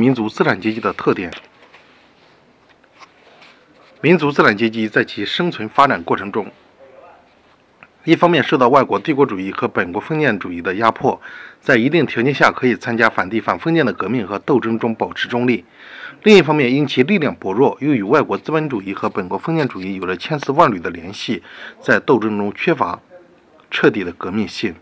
民族资产阶级的特点。民族资产阶级在其生存发展过程中一方面受到外国帝国主义和本国封建主义的压迫在一定条件下可以参加反帝反封建的革命和斗争中保持中立另一方面因其力量薄弱又与外国资本主义和本国封建主义有着千丝万缕的联系在斗争中缺乏彻底的革命性。